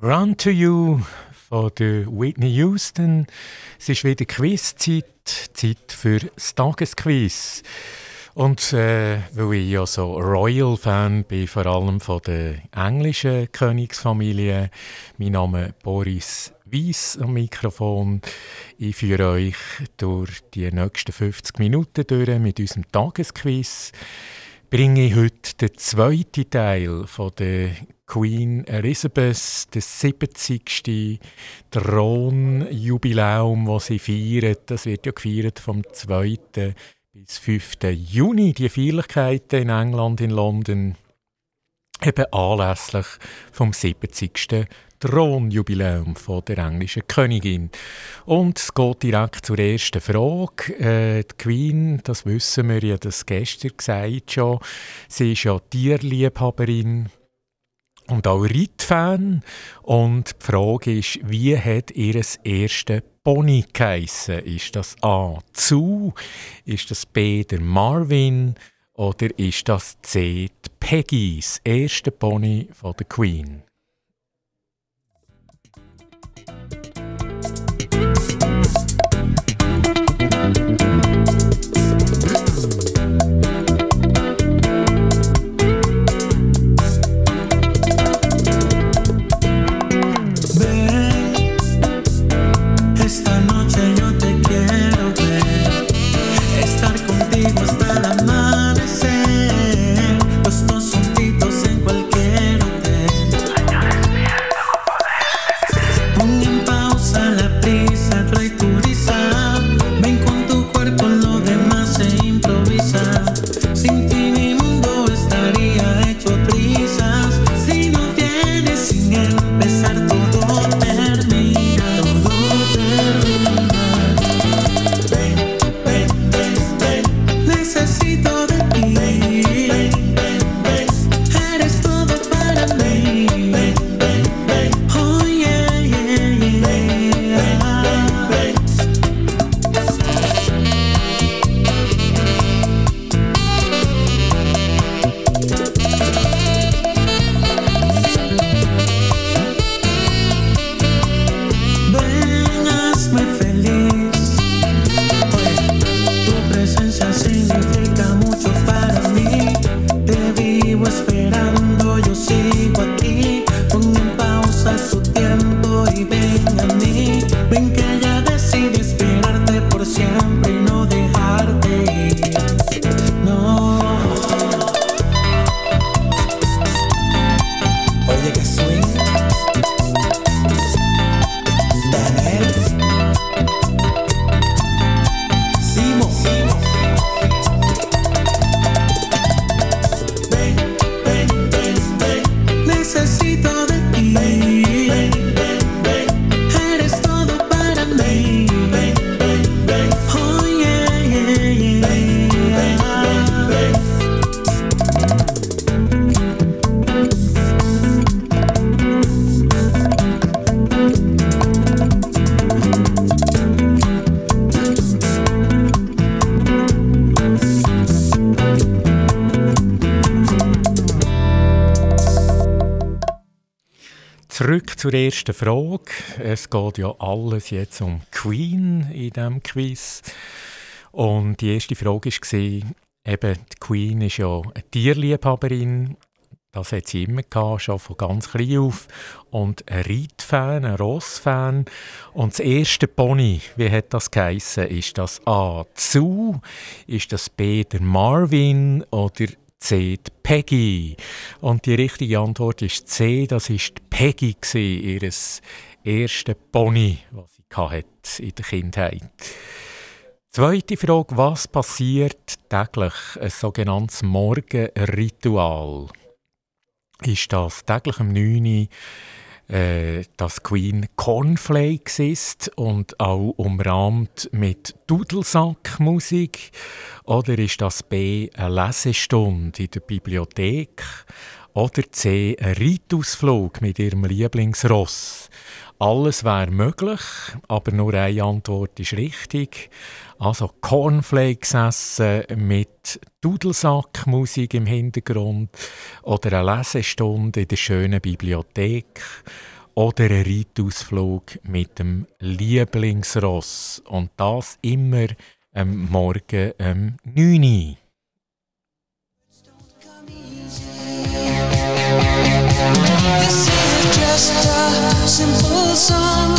Run to You von der Whitney Houston. Es ist wieder Quizzeit, Zeit für das Tagesquiz. Und äh, weil ich ja so Royal-Fan bin, vor allem von der englischen Königsfamilie, mein Name Boris Weiss am Mikrofon. Ich führe euch durch die nächsten 50 Minuten durch mit unserem Tagesquiz. Bringe ich heute den zweiten Teil von der Queen Elizabeth, das 70. Thronjubiläum, das sie feiert. Das wird ja gefeiert vom 2. bis 5. Juni, die Feierlichkeiten in England, in London, eben anlässlich vom 70. Thronjubiläum der englischen Königin. Und es geht direkt zur ersten Frage. Äh, die Queen, das wissen wir ja, das gestern gesagt schon, sie ist ja Tierliebhaberin, und auch Reitfan. Und die Frage ist, wie hat ihr erste Pony geheissen? Ist das A. Zu? Ist das B. der Marvin? Oder ist das C. die Peggy, erste Pony von der Queen? Zur ersten Frage. Es geht ja alles jetzt um Queen in diesem Quiz. Und die erste Frage war, eben, die Queen ist ja eine Tierliebhaberin. Das hat sie immer gehabt, schon von ganz klein auf. Und ein Reitfan, ein Rossfan. Und das erste Pony, wie hat das geheissen? Ist das A. Zu? Ist das B. der Marvin? Oder C. Die Peggy. Und die richtige Antwort ist C. Das ist die Peggy, ihr erstes Pony, was sie hatte in der Kindheit. Zweite Frage, was passiert täglich? Ein sogenanntes Morgenritual. Ist das täglich um 9 Uhr äh, dass Queen Cornflakes ist und auch umrahmt mit Dudelsackmusik? Oder ist das B eine Lesestunde in der Bibliothek? Oder C ein Reitausflug mit ihrem Lieblingsross? Alles wäre möglich, aber nur eine Antwort ist richtig. Also Cornflakes essen mit Dudelsackmusik im Hintergrund oder eine Lesestunde in der schönen Bibliothek oder ein Reitausflug mit dem Lieblingsross. Und das immer am Morgen um 9 Uhr. This is just a simple song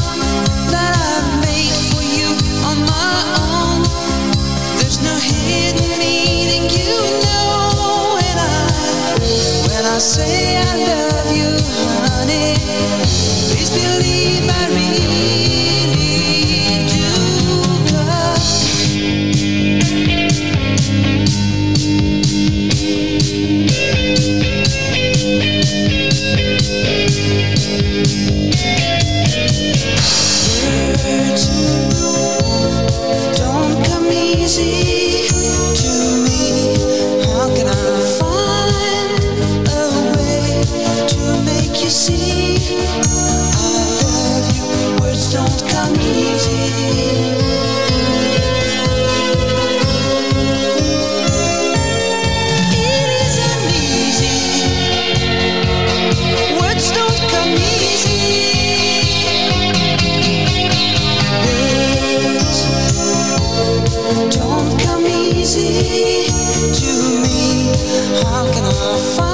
that I've made for you on my own. Say I love you, honey. Please believe really the fire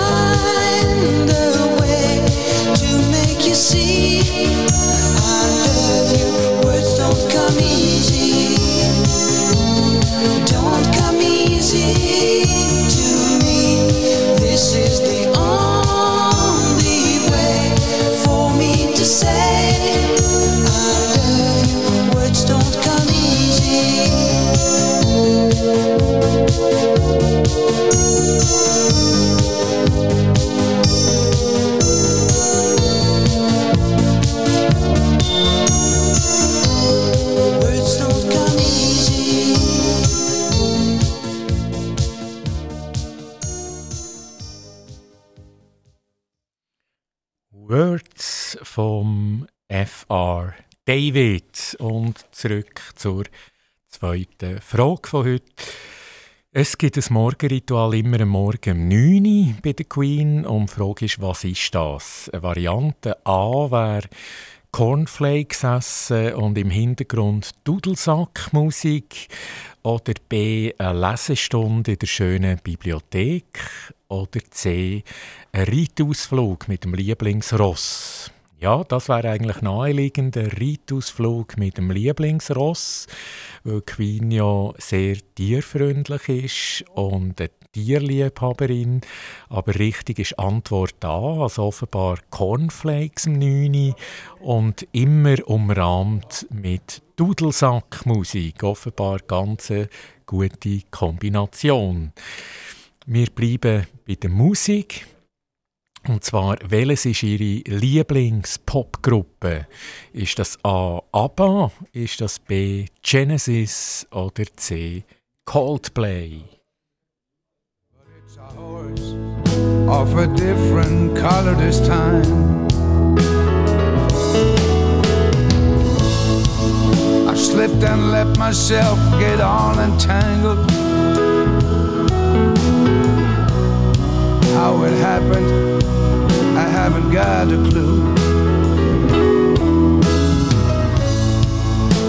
David. Und zurück zur zweiten Frage von heute. Es gibt ein Morgenritual immer am Morgen um 9 Uhr bei der Queen. Und die Frage ist, was ist das? Eine Variante A wäre Cornflakes essen und im Hintergrund Dudelsackmusik. Oder B, eine Lesestunde in der schönen Bibliothek. Oder C, ein Reitausflug mit dem Lieblingsross. Ja, das wäre eigentlich naheliegend, ein Reitausflug mit dem Lieblingsross, weil Queen ja sehr tierfreundlich ist und Tierliebhaberin. Aber richtig ist Antwort da, also offenbar Cornflakes im 9 und immer umrahmt mit Dudelsackmusik. Offenbar ganz eine gute Kombination. Wir bleiben bei der Musik. Und zwar, welches ist Ihre Lieblings-Popgruppe? Ist das A. ABBA, ist das B. Genesis oder C. Coldplay? Of a different color this time. I slipped and let myself get all entangled. How it happened I haven't got a clue.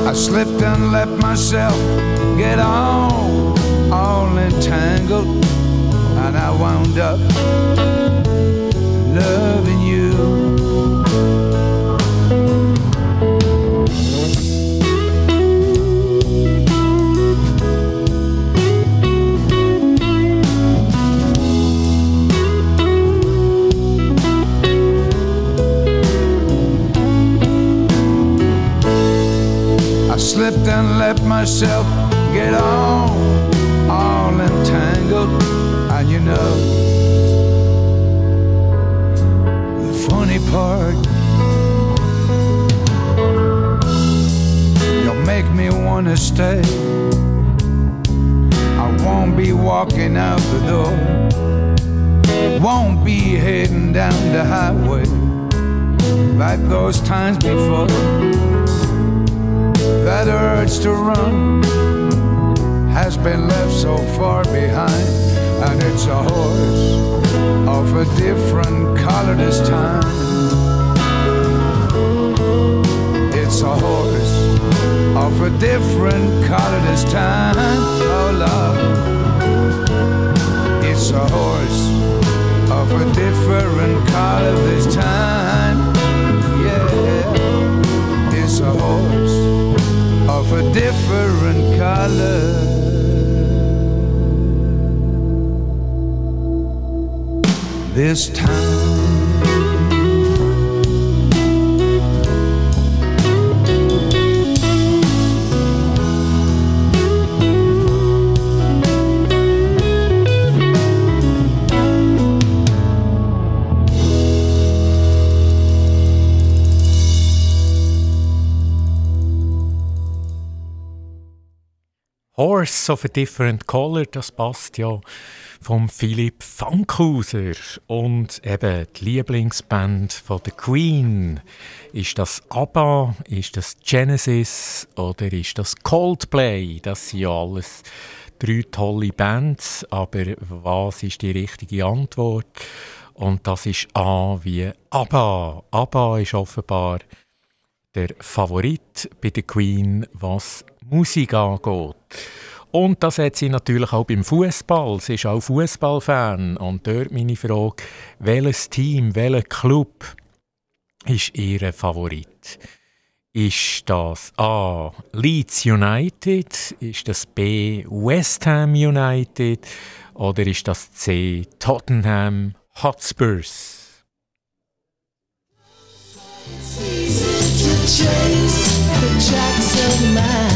I slipped and let myself get on, all entangled, and I wound up loving you. I slipped and let myself stay. I won't be walking out the door, won't be heading down the highway like those times before that urge to run has been left so far behind, and it's a horse of a different color this time. Different color this time. Oh, love. It's a horse of a different color this time. Yeah. It's a horse of a different color. This time. Horse of a Different Color, das passt ja vom Philipp Fankhauser. Und eben die Lieblingsband von The Queen. Ist das ABBA, ist das Genesis oder ist das Coldplay? Das sind ja alles drei tolle Bands, aber was ist die richtige Antwort? Und das ist A wie ABBA. ABBA ist offenbar der Favorit bei der Queen, was Musik angeht. Und das hat sie natürlich auch beim Fußball. Sie ist auch Fußballfan. Und dort meine Frage: Welches Team, welcher Club ist ihr Favorit? Ist das A. Leeds United? Ist das B. West Ham United? Oder ist das C. Tottenham Hotspurs? It's easy to trace the tracks of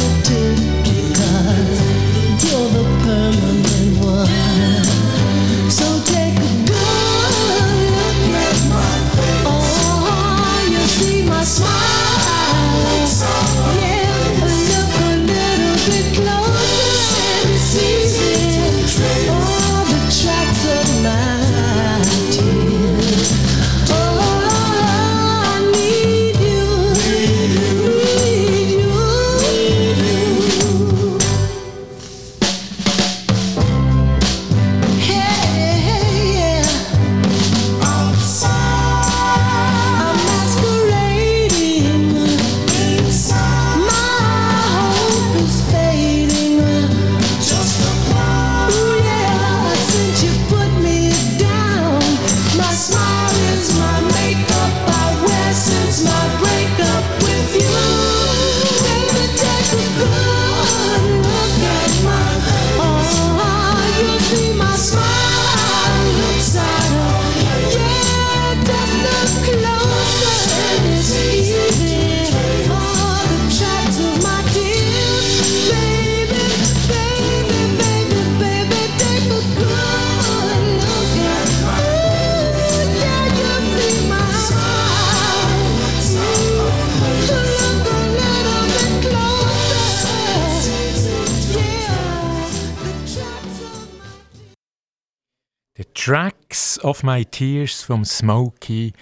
of My Tears vom Smokey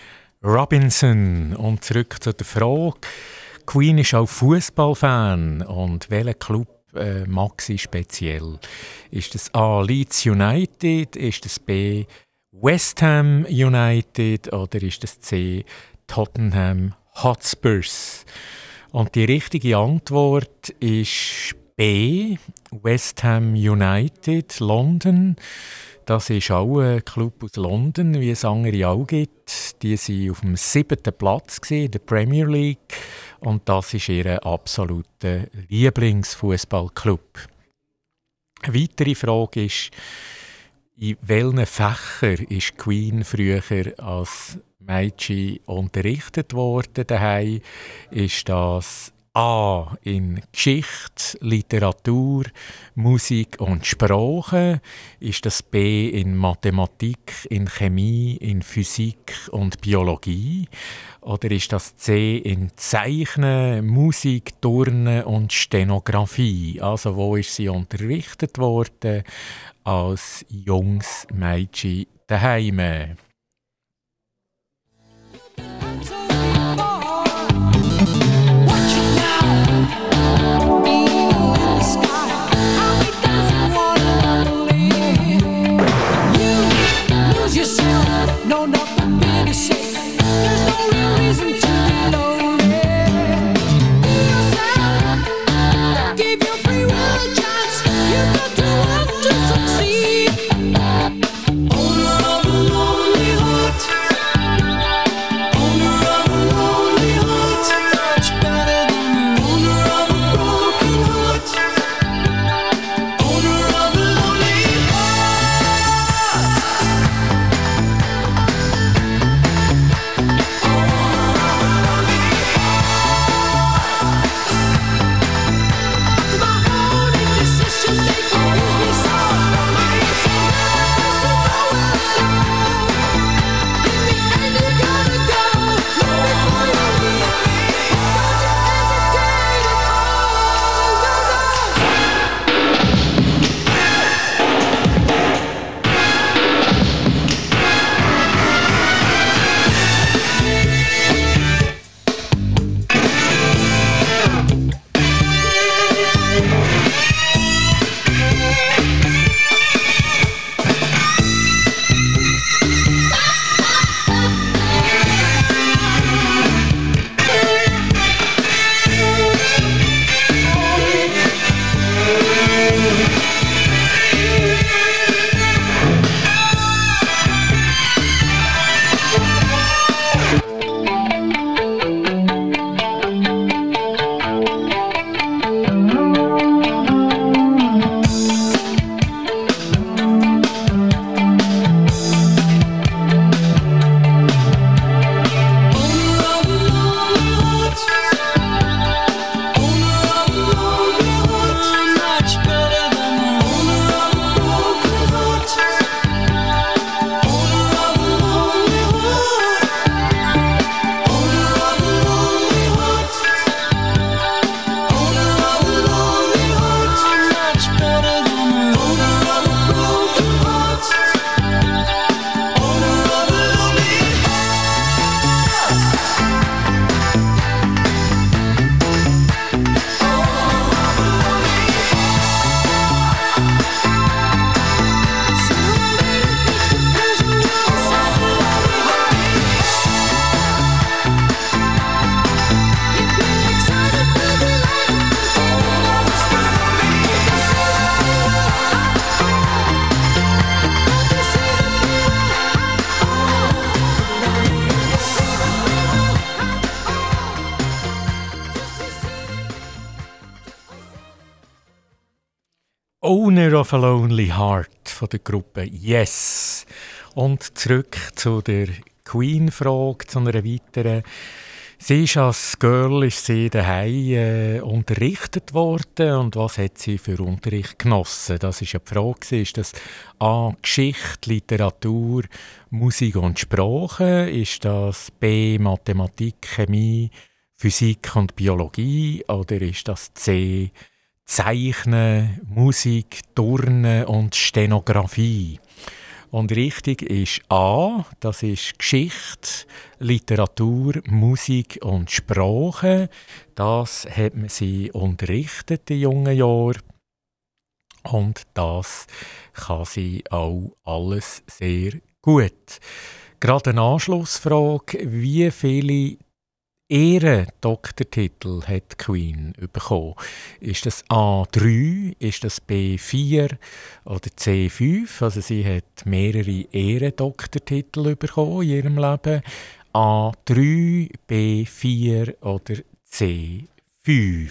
Robinson. Und zurück zu der Frage. Queen ist auch Fußballfan und welcher Club äh, mag sie speziell? Ist das A. Leeds United? Ist das B. West Ham United? Oder ist das C. Tottenham Hotspurs? Und die richtige Antwort ist B. West Ham United, London. Das ist auch ein Club aus London, wie es andere auch gibt. Die waren auf dem siebten Platz in der Premier League und das ist ihr absoluter Lieblingsfußballclub. Eine weitere Frage ist, in welchen Fächern ist Queen früher als Mädchen unterrichtet worden daheim? Ist das A in Geschichte, Literatur, Musik und Sprache? Ist das B in Mathematik, in Chemie, in Physik und Biologie? Oder ist das C in Zeichnen, Musik, Turnen und Stenografie? Also wo ist sie unterrichtet worden als junges Mädchen daheim. Owner of a Lonely Heart von der Gruppe Yes. Und zurück zu der Queen-Frage, zu einer weiteren. Sie ist als Girl ist sie daheim äh, unterrichtet worden und was hat sie für Unterricht genossen? Das ist ja die Frage. Ist das A Geschichte, Literatur, Musik und Sprache? Ist das B Mathematik, Chemie, Physik und Biologie? Oder ist das C Zeichnen, Musik, Turnen und Stenografie. Und richtig ist A, das ist Geschichte, Literatur, Musik und Sprache. Das hat man sie unterrichtet in jungen Jahren. Und das kann sie auch alles sehr gut. Gerade eine Anschlussfrage, wie viele Ehrendoktortitel hat Queen bekommen. Ist das A3, ist das B4 oder C5? Also sie hat mehrere Ehrendoktortitel bekommen in ihrem Leben. A3, B4 oder C5?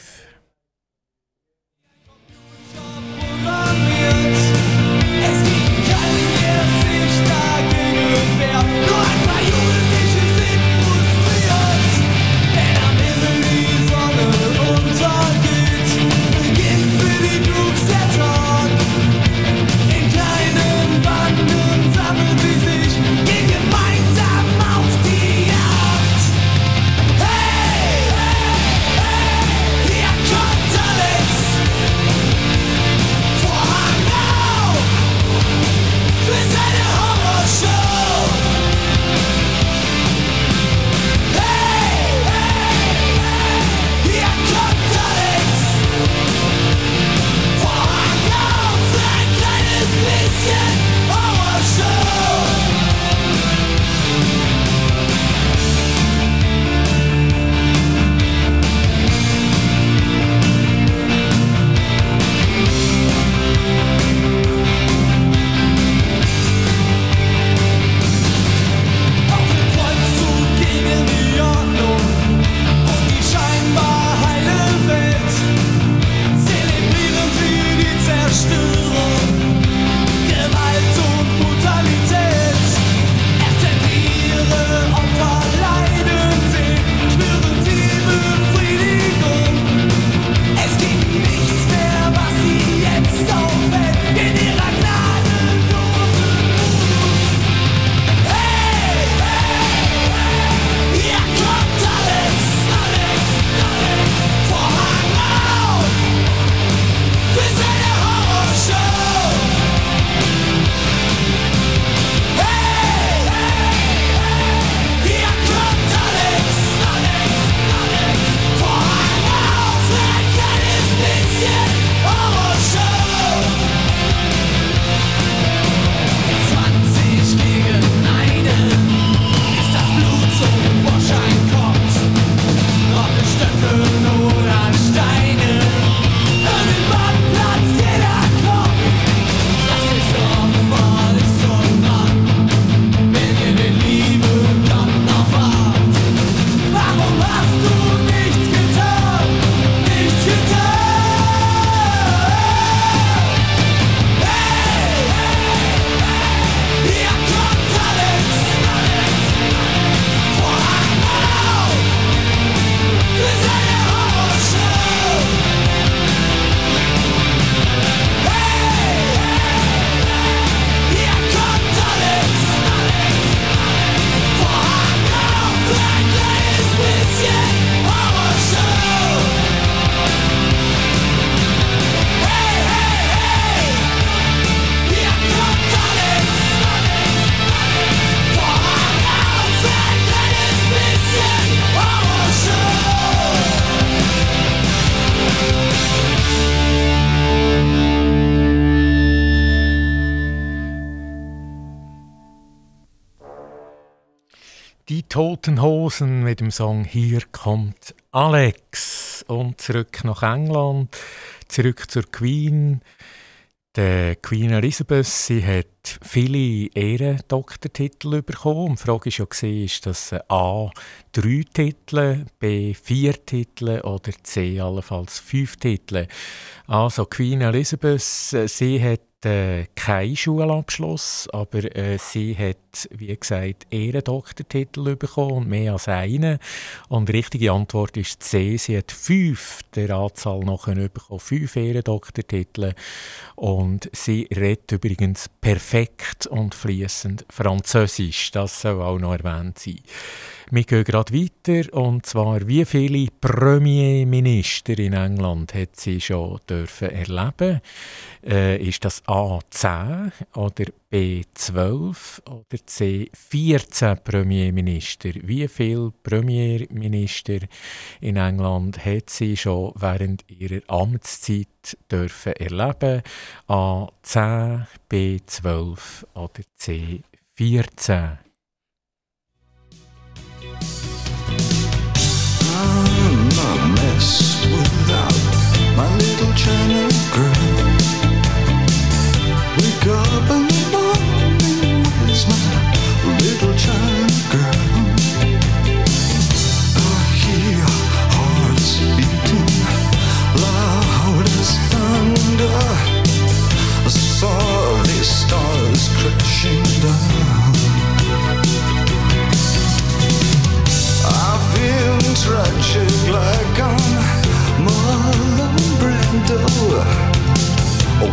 Mit dem Song Hier kommt Alex. Und zurück nach England, zurück zur Queen. Die Queen Elizabeth sie hat viele Ehrendoktortitel bekommen. Die Frage war ja, ist das A. drei Titel, B. vier Titel oder C. allenfalls fünf Titel. Also Queen Elizabeth, sie hat äh, keinen Schulabschluss, aber äh, sie hat, wie gesagt, Ehrendoktortitel bekommen mehr als einen. Und die richtige Antwort ist C. Sie hat fünf der Anzahl nachher bekommen, fünf Ehrendoktortitel. Und sie redet übrigens perfekt und fließend Französisch. Das soll auch noch erwähnt sein. Wir gehen gerade weiter und zwar, wie viele Premierminister in England hat sie schon dürfen erleben? Äh, ist das A 10 oder B 12 oder C 14 Premierminister? Wie viele Premierminister in England hat sie schon während ihrer Amtszeit dürfen erleben? A 10, B 12 oder C 14? I'm a mess without my little China girl. Wake up in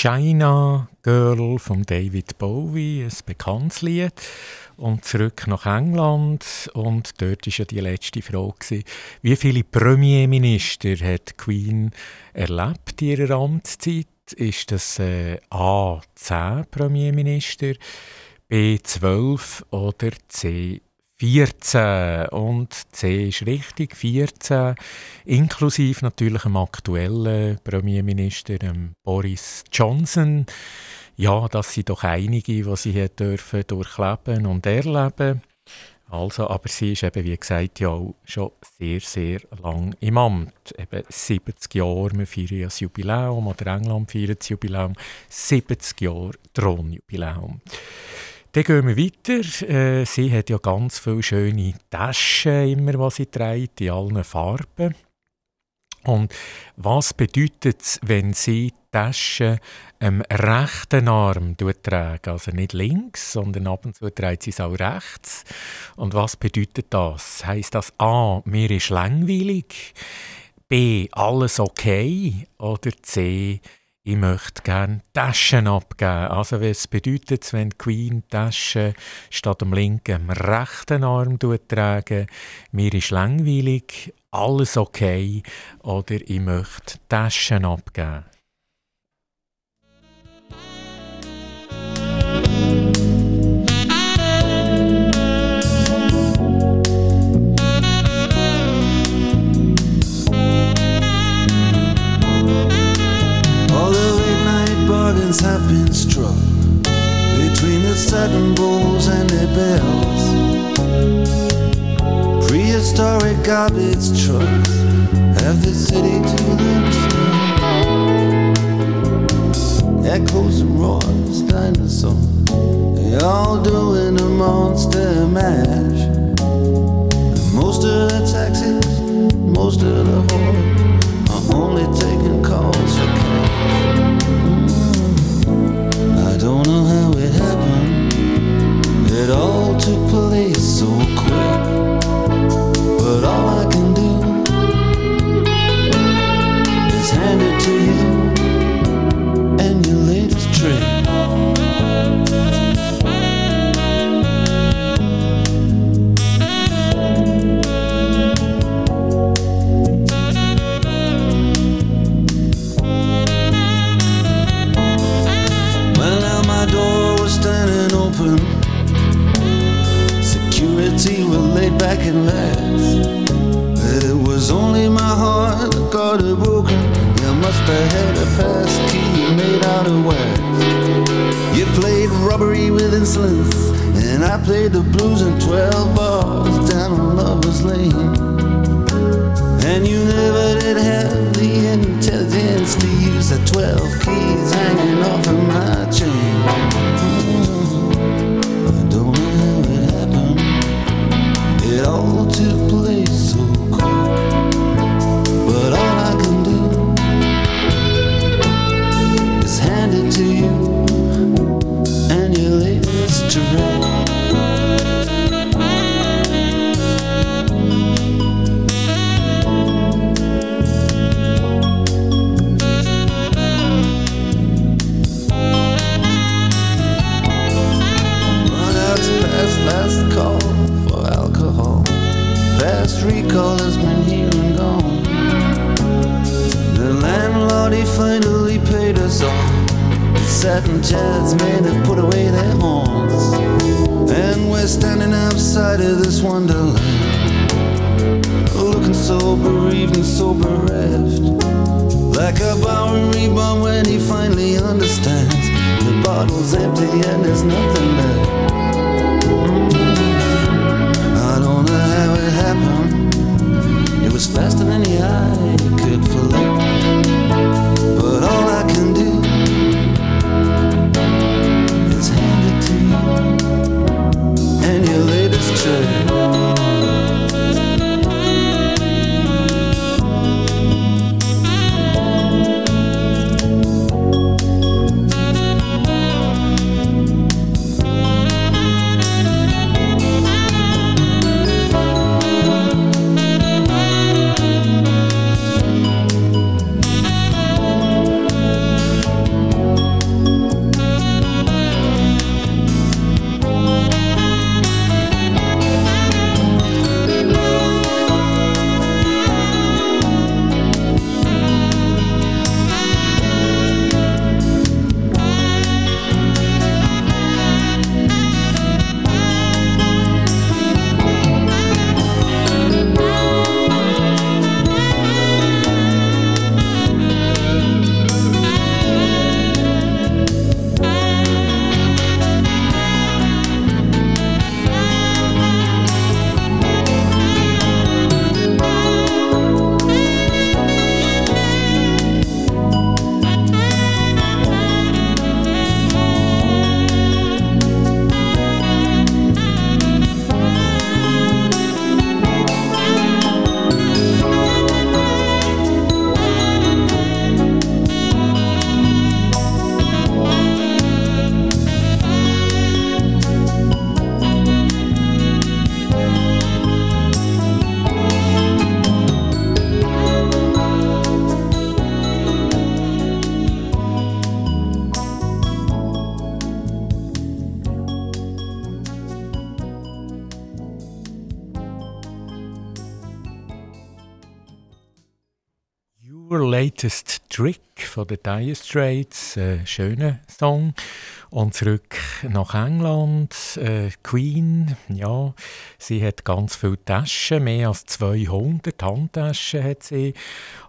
China Girl von David Bowie, ein bekanntes Lied. Und zurück nach England. Und dort war ja die letzte Frage. Wie viele Premierminister hat Queen erlebt in ihrer Amtszeit? Ist das äh, A. 10 Premierminister, B12 oder C14. Und C ist richtig, 14, inklusive natürlich dem aktuellen Premierminister Boris Johnson. Ja, das sind doch einige, die sie dürfen durchleben und erleben. Also, aber sie ist eben, wie gesagt, ja auch schon sehr, sehr lang im Amt. Eben 70 Jahre, wir feiern das Jubiläum, oder England feiert das Jubiläum, 70 Jahre Thronjubiläum. Dann gehen wir weiter. Äh, sie hat ja ganz viele schöne Taschen, immer, was sie trägt, in allen Farben. Und was bedeutet es, wenn sie die Tasche am rechten Arm tragen? Also nicht links, sondern ab und zu trägt sie es auch rechts. Und was bedeutet das? Heißt das A, mir ist langweilig? B, alles okay? Oder C, ich möchte gerne Taschen abgeben. Also was bedeutet es, wenn die Queen Taschen statt am linken am rechten Arm tragen? Mir ist langweilig, alles okay oder ich möchte Taschen abgeben. Satin bowls and the bells. Prehistoric garbage trucks have the city to themselves. Echoes and roars, dinosaurs, they all doing a monster mash. And most of the taxis, most of the whores are only taking You must have had a pass key made out of wax. You played robbery with insolence, and I played the blues in 12 bars down on Lover's Lane. And you never did have the intelligence to use the 12 keys hanging off of my chain. Von den Dire Straits, äh, schöner Song. Und zurück nach England. Äh, Queen, ja, sie hat ganz viele Taschen, mehr als 200 Handtaschen hat sie.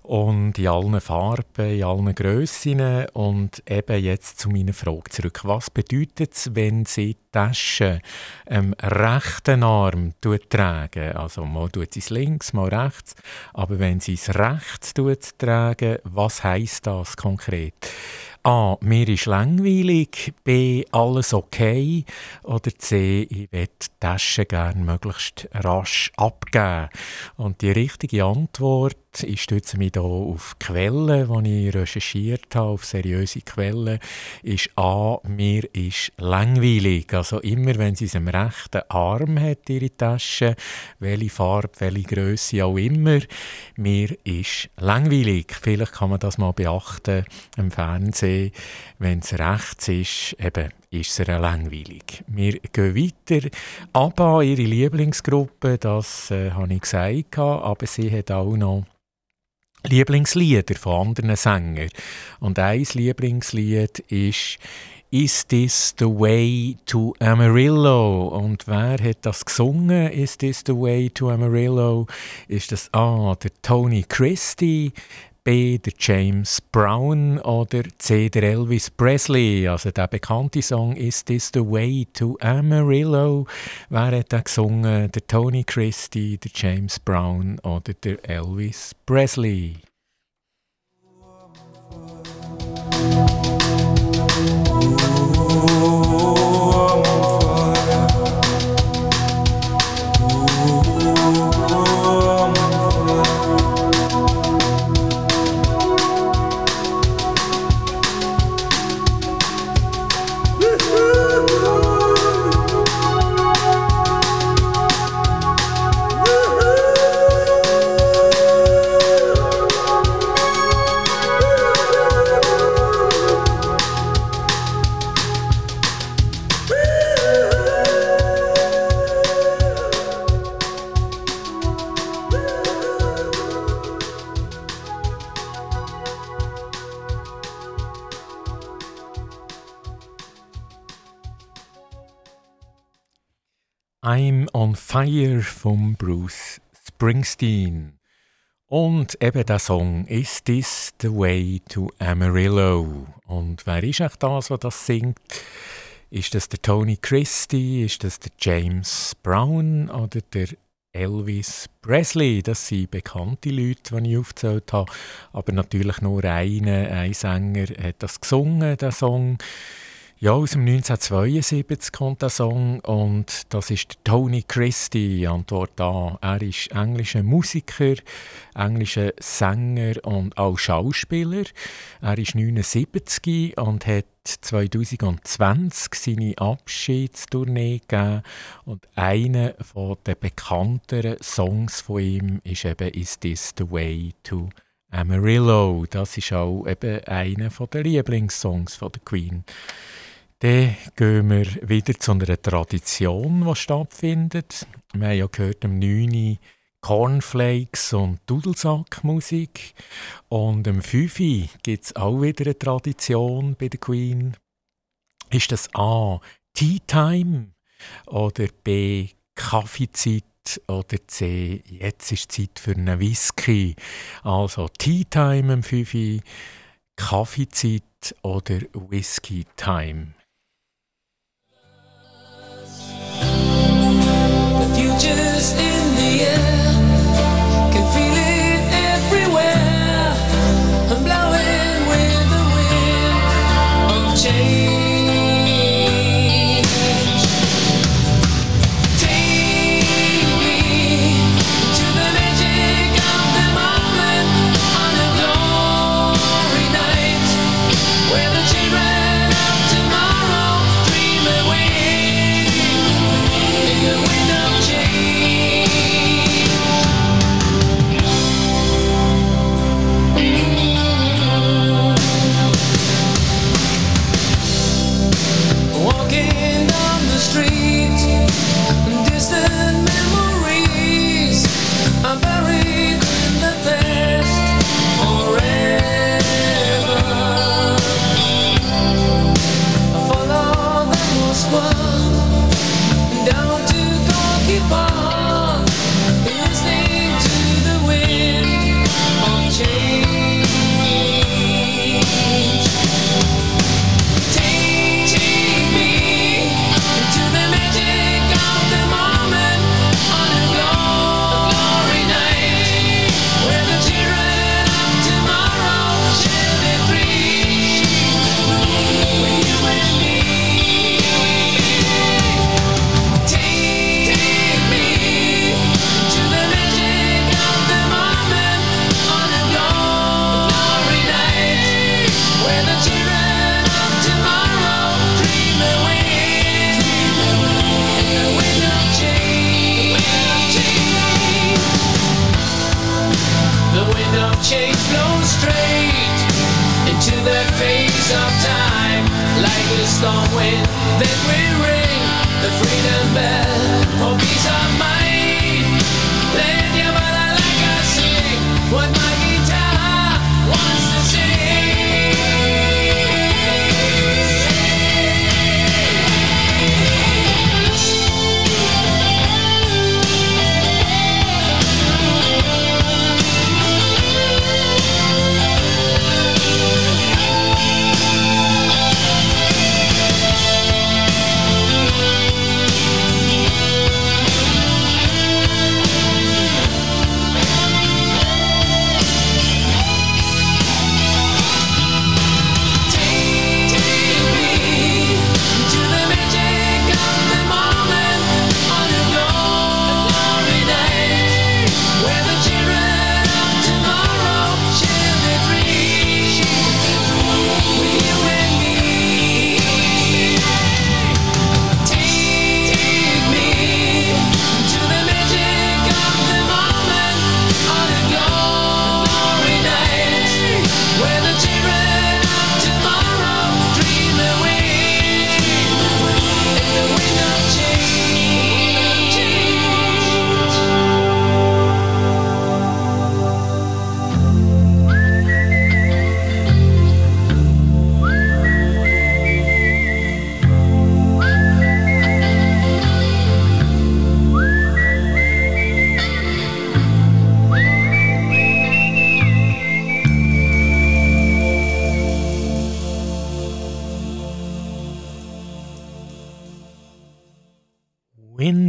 Und in allen Farben, in allen Grössen. Und eben jetzt zu meiner Frage zurück. Was bedeutet es, wenn sie die Tasche am rechten Arm tragen? Also mal tut sie es links, mal rechts. Aber wenn sie es rechts tragen, was heisst das konkret? A. Mir ist langweilig. B. Alles okay. Oder C. Ich will die Tasche gerne möglichst rasch abgeben. Und die richtige Antwort, ich stütze mich hier auf Quellen, die ich recherchiert habe, auf seriöse Quellen, ist A. Mir ist langweilig. Also immer, wenn sie es rechten Arm hat, ihre Tasche, welche Farbe, welche Größe auch immer, mir ist langweilig. Vielleicht kann man das mal beachten im Fernsehen wenn es rechts ist, eben, ist es langweilig. Wir gehen weiter. ABBA, ihre Lieblingsgruppe, das äh, habe ich gesagt, aber sie hat auch noch Lieblingslieder von anderen Sängern. Und ein Lieblingslied ist Is This the Way to Amarillo? Und wer hat das gesungen? Is This the Way to Amarillo? Ist das A, der Tony Christie, Der James Brown oder C der Elvis Presley. Also der bekannte Song Is This the Way to Amarillo? Wer hat den gesungen? Der Tony Christie, der James Brown oder der Elvis Presley? Fire von Bruce Springsteen. Und eben der Song Is This the Way to Amarillo? Und wer ist echt das, der das singt? Ist das der Tony Christie? Ist das der James Brown oder der Elvis Presley? Das sind bekannte Leute, die ich aufgezählt habe. Aber natürlich nur einer, ein Sänger hat das gesungen, der Song. Ja, aus dem 1972 kommt der Song und das ist Tony Christie, Antwort A. Er ist englischer Musiker, englischer Sänger und auch Schauspieler. Er ist 79 und hat 2020 seine Abschiedstournee gegeben und einer der bekannteren Songs von ihm ist eben «Is This the Way to Amarillo?» Das ist auch eben einer der Lieblingssongs von der Queen. Dann gehen wir wieder zu einer Tradition, die stattfindet. Wir haben ja gehört, am 9. Cornflakes und Dudelsackmusik. Und am 5. gibt es auch wieder eine Tradition bei der Queen. Ist das A. Tea Time oder B. Kaffeezeit oder C. Jetzt ist Zeit für einen Whisky. Also Tea Time am 5. Kaffeezeit oder Whisky Time. just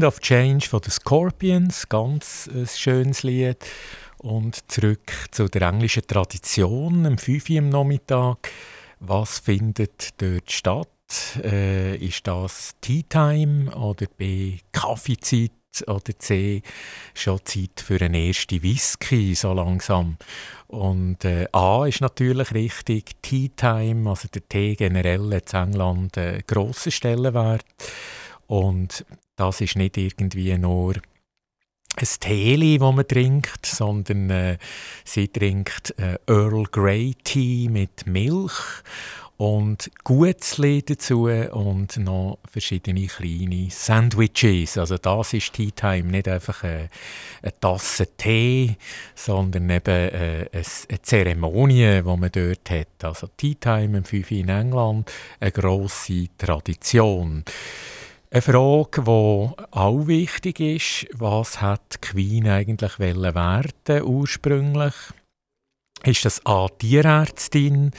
Wind of Change von den Scorpions, ganz ein schönes Lied. Und zurück zu der englischen Tradition, am 5 Uhr am Nachmittag. Was findet dort statt? Äh, ist das Tea Time oder B Kaffeezeit oder C schon Zeit für einen ersten Whisky so langsam? Und äh, A ist natürlich richtig, Tea Time, also der Tee generell in England einen grossen Stellenwert. Und das ist nicht irgendwie nur ein Tee, das man trinkt, sondern äh, sie trinkt äh, Earl Grey Tea mit Milch und Gutzli dazu und noch verschiedene kleine Sandwiches. Also das ist Tea Time, nicht einfach eine, eine Tasse Tee, sondern eben äh, eine Zeremonie, die man dort hat. Also Tea Time im 5 in England, eine grosse Tradition. Eine Frage, die auch wichtig ist, was hat Queen eigentlich werden ursprünglich? Ist das A. Tierärztin,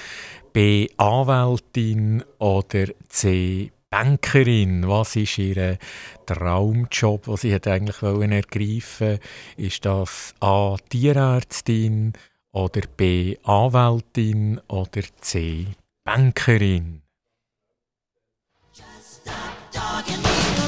B. Anwältin oder C. Bankerin? Was ist ihr Traumjob, den sie eigentlich ergreifen wollte? Ist das A. Tierärztin oder B. Anwältin oder C. Bankerin? talking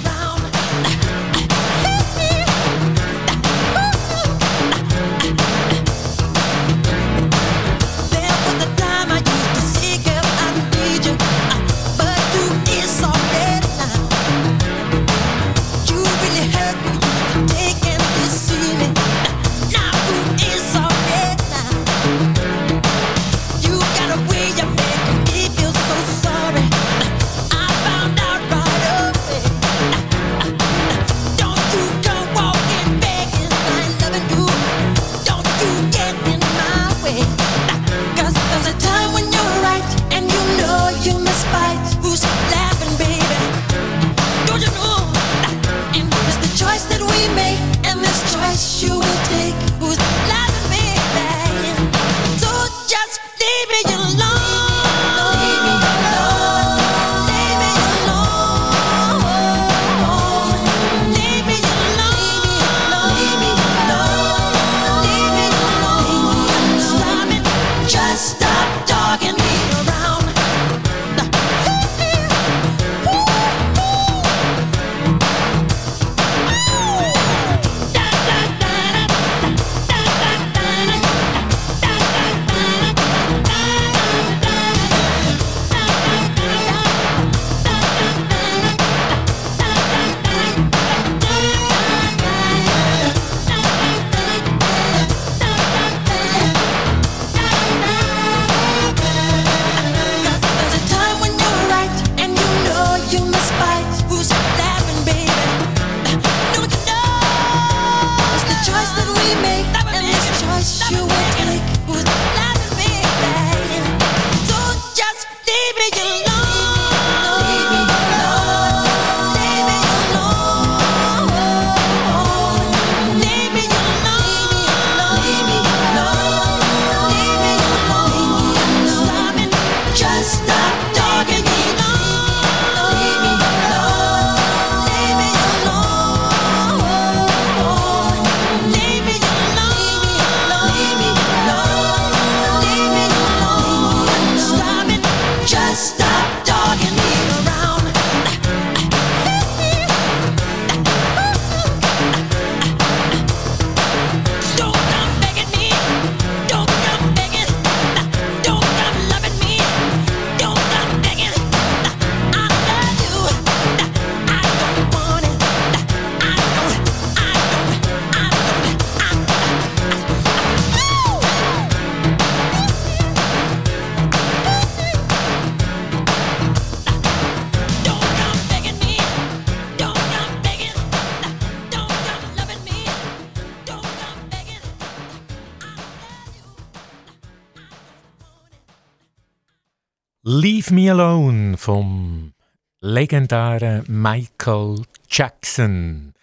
vom legendären Michael Jackson.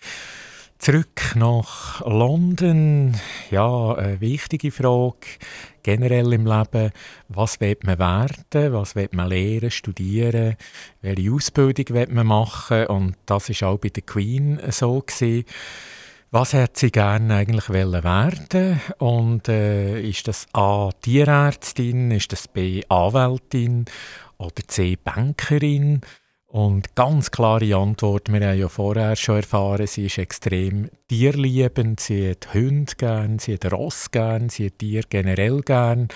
Zurück nach London. Ja, eine wichtige Frage. generell im Leben, was will man werden, was will man lehren, studieren, welche Ausbildung will man machen und das ist auch bei der Queen so gewesen. Was hat sie gerne eigentlich werden? Und äh, ist das A Tierärztin, ist das B Anwältin oder C Bankerin? Und ganz klare Antwort, wir haben ja vorher schon erfahren, sie ist extrem tierliebend, sie hat Hunde gern, sie hat Ross gern, sie hat Tier generell gern.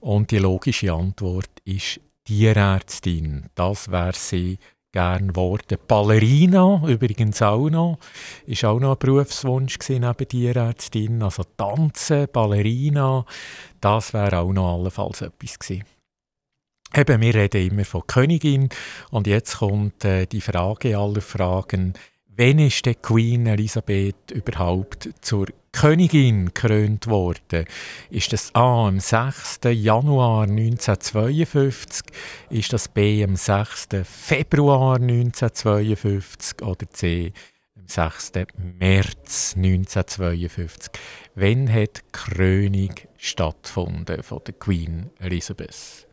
Und die logische Antwort ist Tierärztin. Das wäre sie gern geworden. Ballerina, übrigens auch noch, ist auch noch ein Berufswunsch gewesen, neben Tierärztin. Also Tanzen, Ballerina, das wäre auch noch allenfalls etwas gewesen. Eben, wir reden immer von Königin und jetzt kommt äh, die Frage aller Fragen. Wann ist die Queen Elisabeth überhaupt zur Königin gekrönt worden? Ist das A am 6. Januar 1952? Ist das B am 6. Februar 1952? Oder C am 6. März 1952? Wann hat die Krönung stattgefunden von der Queen Elizabeth?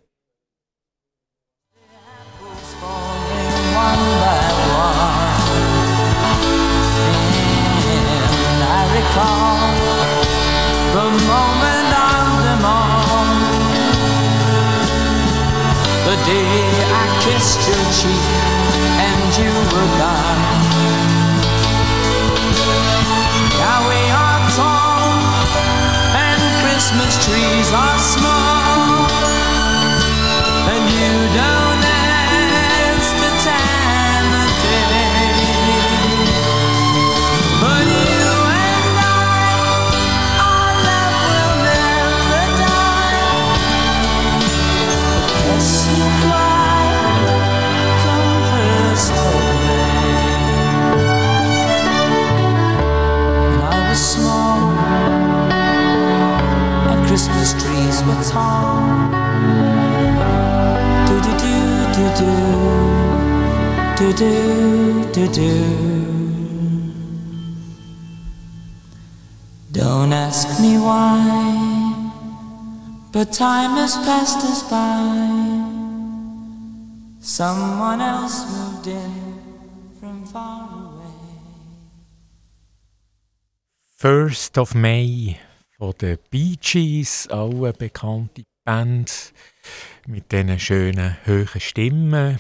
one by one. Recall the moment of them all. The day I kissed your cheek and you were gone. Now we are tall and Christmas trees are small. Do do do. Don't ask me why, but time has passed us by. Someone else moved in from far away. First of May von den Bee Gees, eine bekannte Band mit diesen schönen, hohen Stimmen.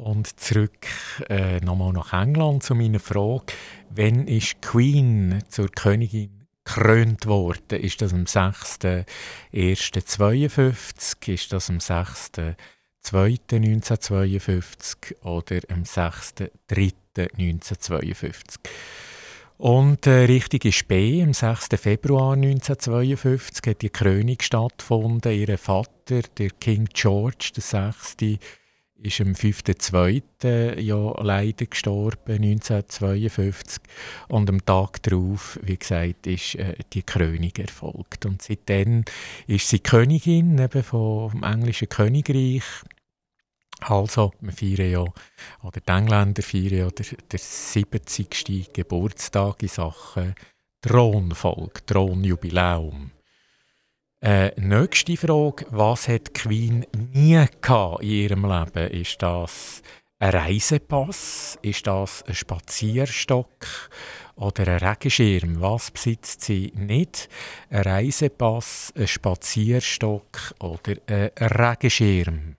Und zurück äh, nochmal nach England zu meiner Frage. Wann ist Queen zur Königin gekrönt worden? Ist das am 6.1.52? Ist das am 6.2.1952 oder am 6.3.1952? Und äh, richtig ist B. Am 6. Februar 1952 hat die Krönung stattgefunden. Ihr Vater, der King George VI., ist am 5.2. ja leider gestorben, 1952. Und am Tag darauf, wie gesagt, ist äh, die Krönung erfolgt. Und seitdem ist sie Königin eben vom englischen Königreich. Also, wir feiern ja, oder die Engländer feiern ja den, den 70. Geburtstag in Sachen Thronfolge, Thronjubiläum. Äh, nächste Frage, was hat Queen nie gehabt in ihrem Leben? Ist das ein Reisepass? Ist das ein Spazierstock oder ein Regenschirm? Was besitzt sie nicht? Ein Reisepass, ein Spazierstock oder ein Regenschirm?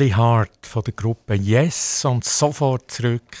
Lonely Heart von der Gruppe Yes und sofort zurück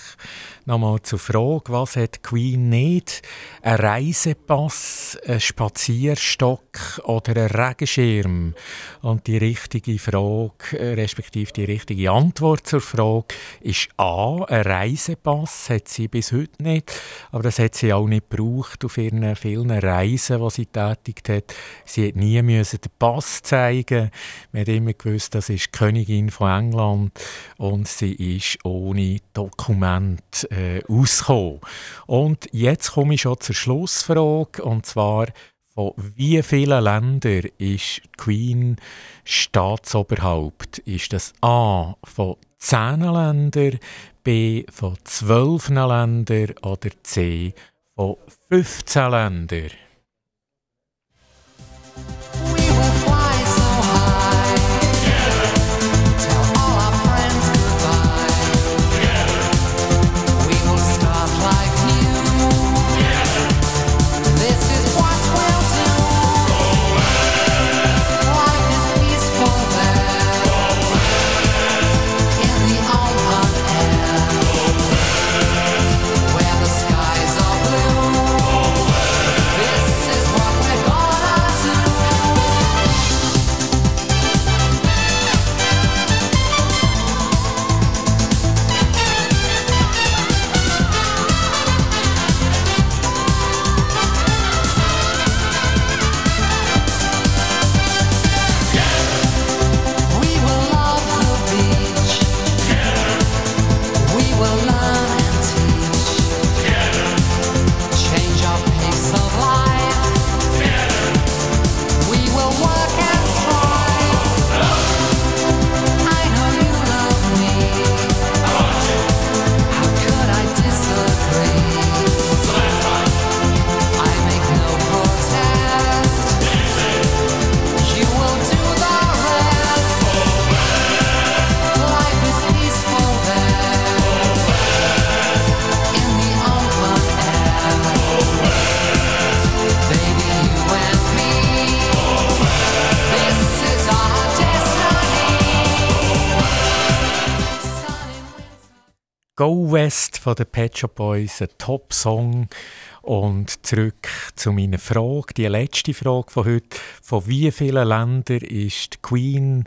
nochmal zur Frage, was hat Queen nicht? Ein Reisepass, ein Spazierstock oder ein Regenschirm? Und die richtige Frage, äh, respektive die richtige Antwort zur Frage ist A, ein Reisepass hat sie bis heute nicht, aber das hat sie auch nicht gebraucht auf ihren vielen Reisen, die sie tätigt hat. Sie hat nie müssen den Pass zeigen. Man hat immer gewusst, das ist die Königin von England und sie ist ohne Dokument äh, auskommen. Und jetzt komme ich schon zur Schlussfrage, und zwar, von wie vielen Ländern ist Queen Staatsoberhaupt? Ist das A von 10 Ländern, B von 12 Ländern oder C von 15 Ländern? Go West von den Pet Shop Boys, ein Top-Song. Und zurück zu meiner Frage, die letzte Frage von heute. Von wie vielen Ländern ist die Queen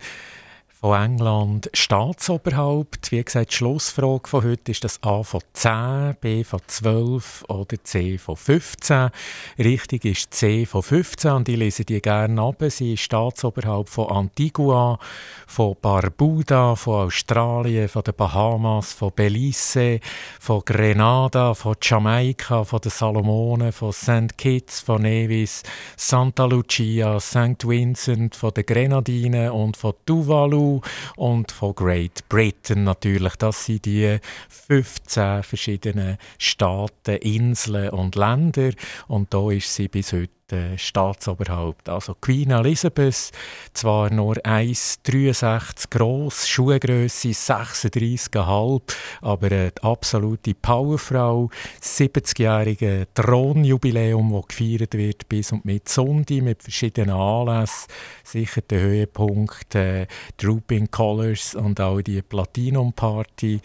von England Staatsoberhaupt. Wie gesagt, die Schlussfrage von heute ist das A von 10, B von 12 oder C von 15. Richtig ist C von 15 und ich lese die gerne ab. Sie ist Staatsoberhaupt von Antigua, von Barbuda, von Australien, von den Bahamas, von Belize, von Grenada, von Jamaika, von den Salomonen, von St. Kitts, von Nevis, Santa Lucia, St. Vincent, von den Grenadinen und von Tuvalu und von Great Britain natürlich. Das sind die 15 verschiedenen Staaten, Inseln und Länder und da ist sie bis heute der Staatsoberhaupt. Also Queen Elizabeth, zwar nur 1,63 groß, Schuhgröße 36,5, aber eine absolute Powerfrau. 70-jährige Thronjubiläum, das gefeiert wird bis und mit Sonntag mit verschiedenen Anlässen. Sicher der Höhepunkt äh, Drooping Colors und auch die Platinum Party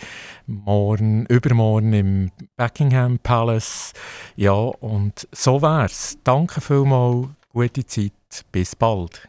morgen, übermorgen im Buckingham Palace. Ja, und so wär's. Danke vielmals, gute Zeit, bis bald.